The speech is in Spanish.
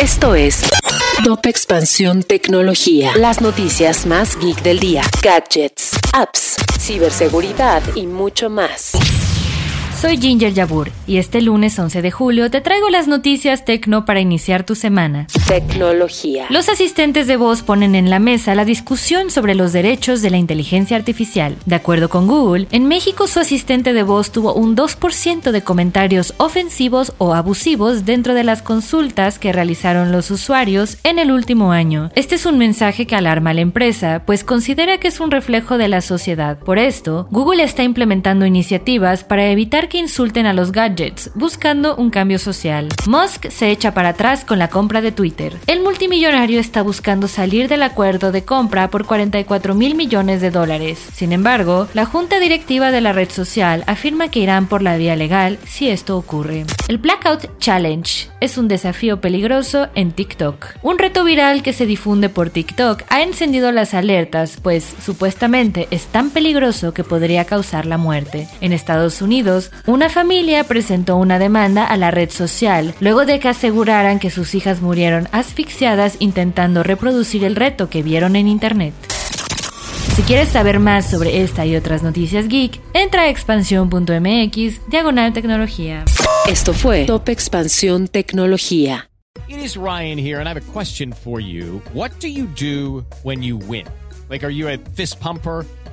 Esto es Top Expansión Tecnología. Las noticias más geek del día. Gadgets, apps, ciberseguridad y mucho más. Soy Ginger Yabur y este lunes 11 de julio te traigo las noticias tecno para iniciar tu semana. Tecnología. Los asistentes de voz ponen en la mesa la discusión sobre los derechos de la inteligencia artificial. De acuerdo con Google, en México su asistente de voz tuvo un 2% de comentarios ofensivos o abusivos dentro de las consultas que realizaron los usuarios en el último año. Este es un mensaje que alarma a la empresa, pues considera que es un reflejo de la sociedad. Por esto, Google está implementando iniciativas para evitar que insulten a los gadgets, buscando un cambio social. Musk se echa para atrás con la compra de Twitter. El multimillonario está buscando salir del acuerdo de compra por 44 mil millones de dólares. Sin embargo, la junta directiva de la red social afirma que irán por la vía legal si esto ocurre. El Blackout Challenge es un desafío peligroso en TikTok. Un reto viral que se difunde por TikTok ha encendido las alertas, pues supuestamente es tan peligroso que podría causar la muerte. En Estados Unidos, una familia presentó una demanda a la red social luego de que aseguraran que sus hijas murieron asfixiadas intentando reproducir el reto que vieron en internet. Si quieres saber más sobre esta y otras noticias geek, entra a expansión.mx diagonal tecnología. Esto fue Top Expansión Tecnología. It is Ryan here and I have a question for you. What do you do when you win? Like are you a fist pumper?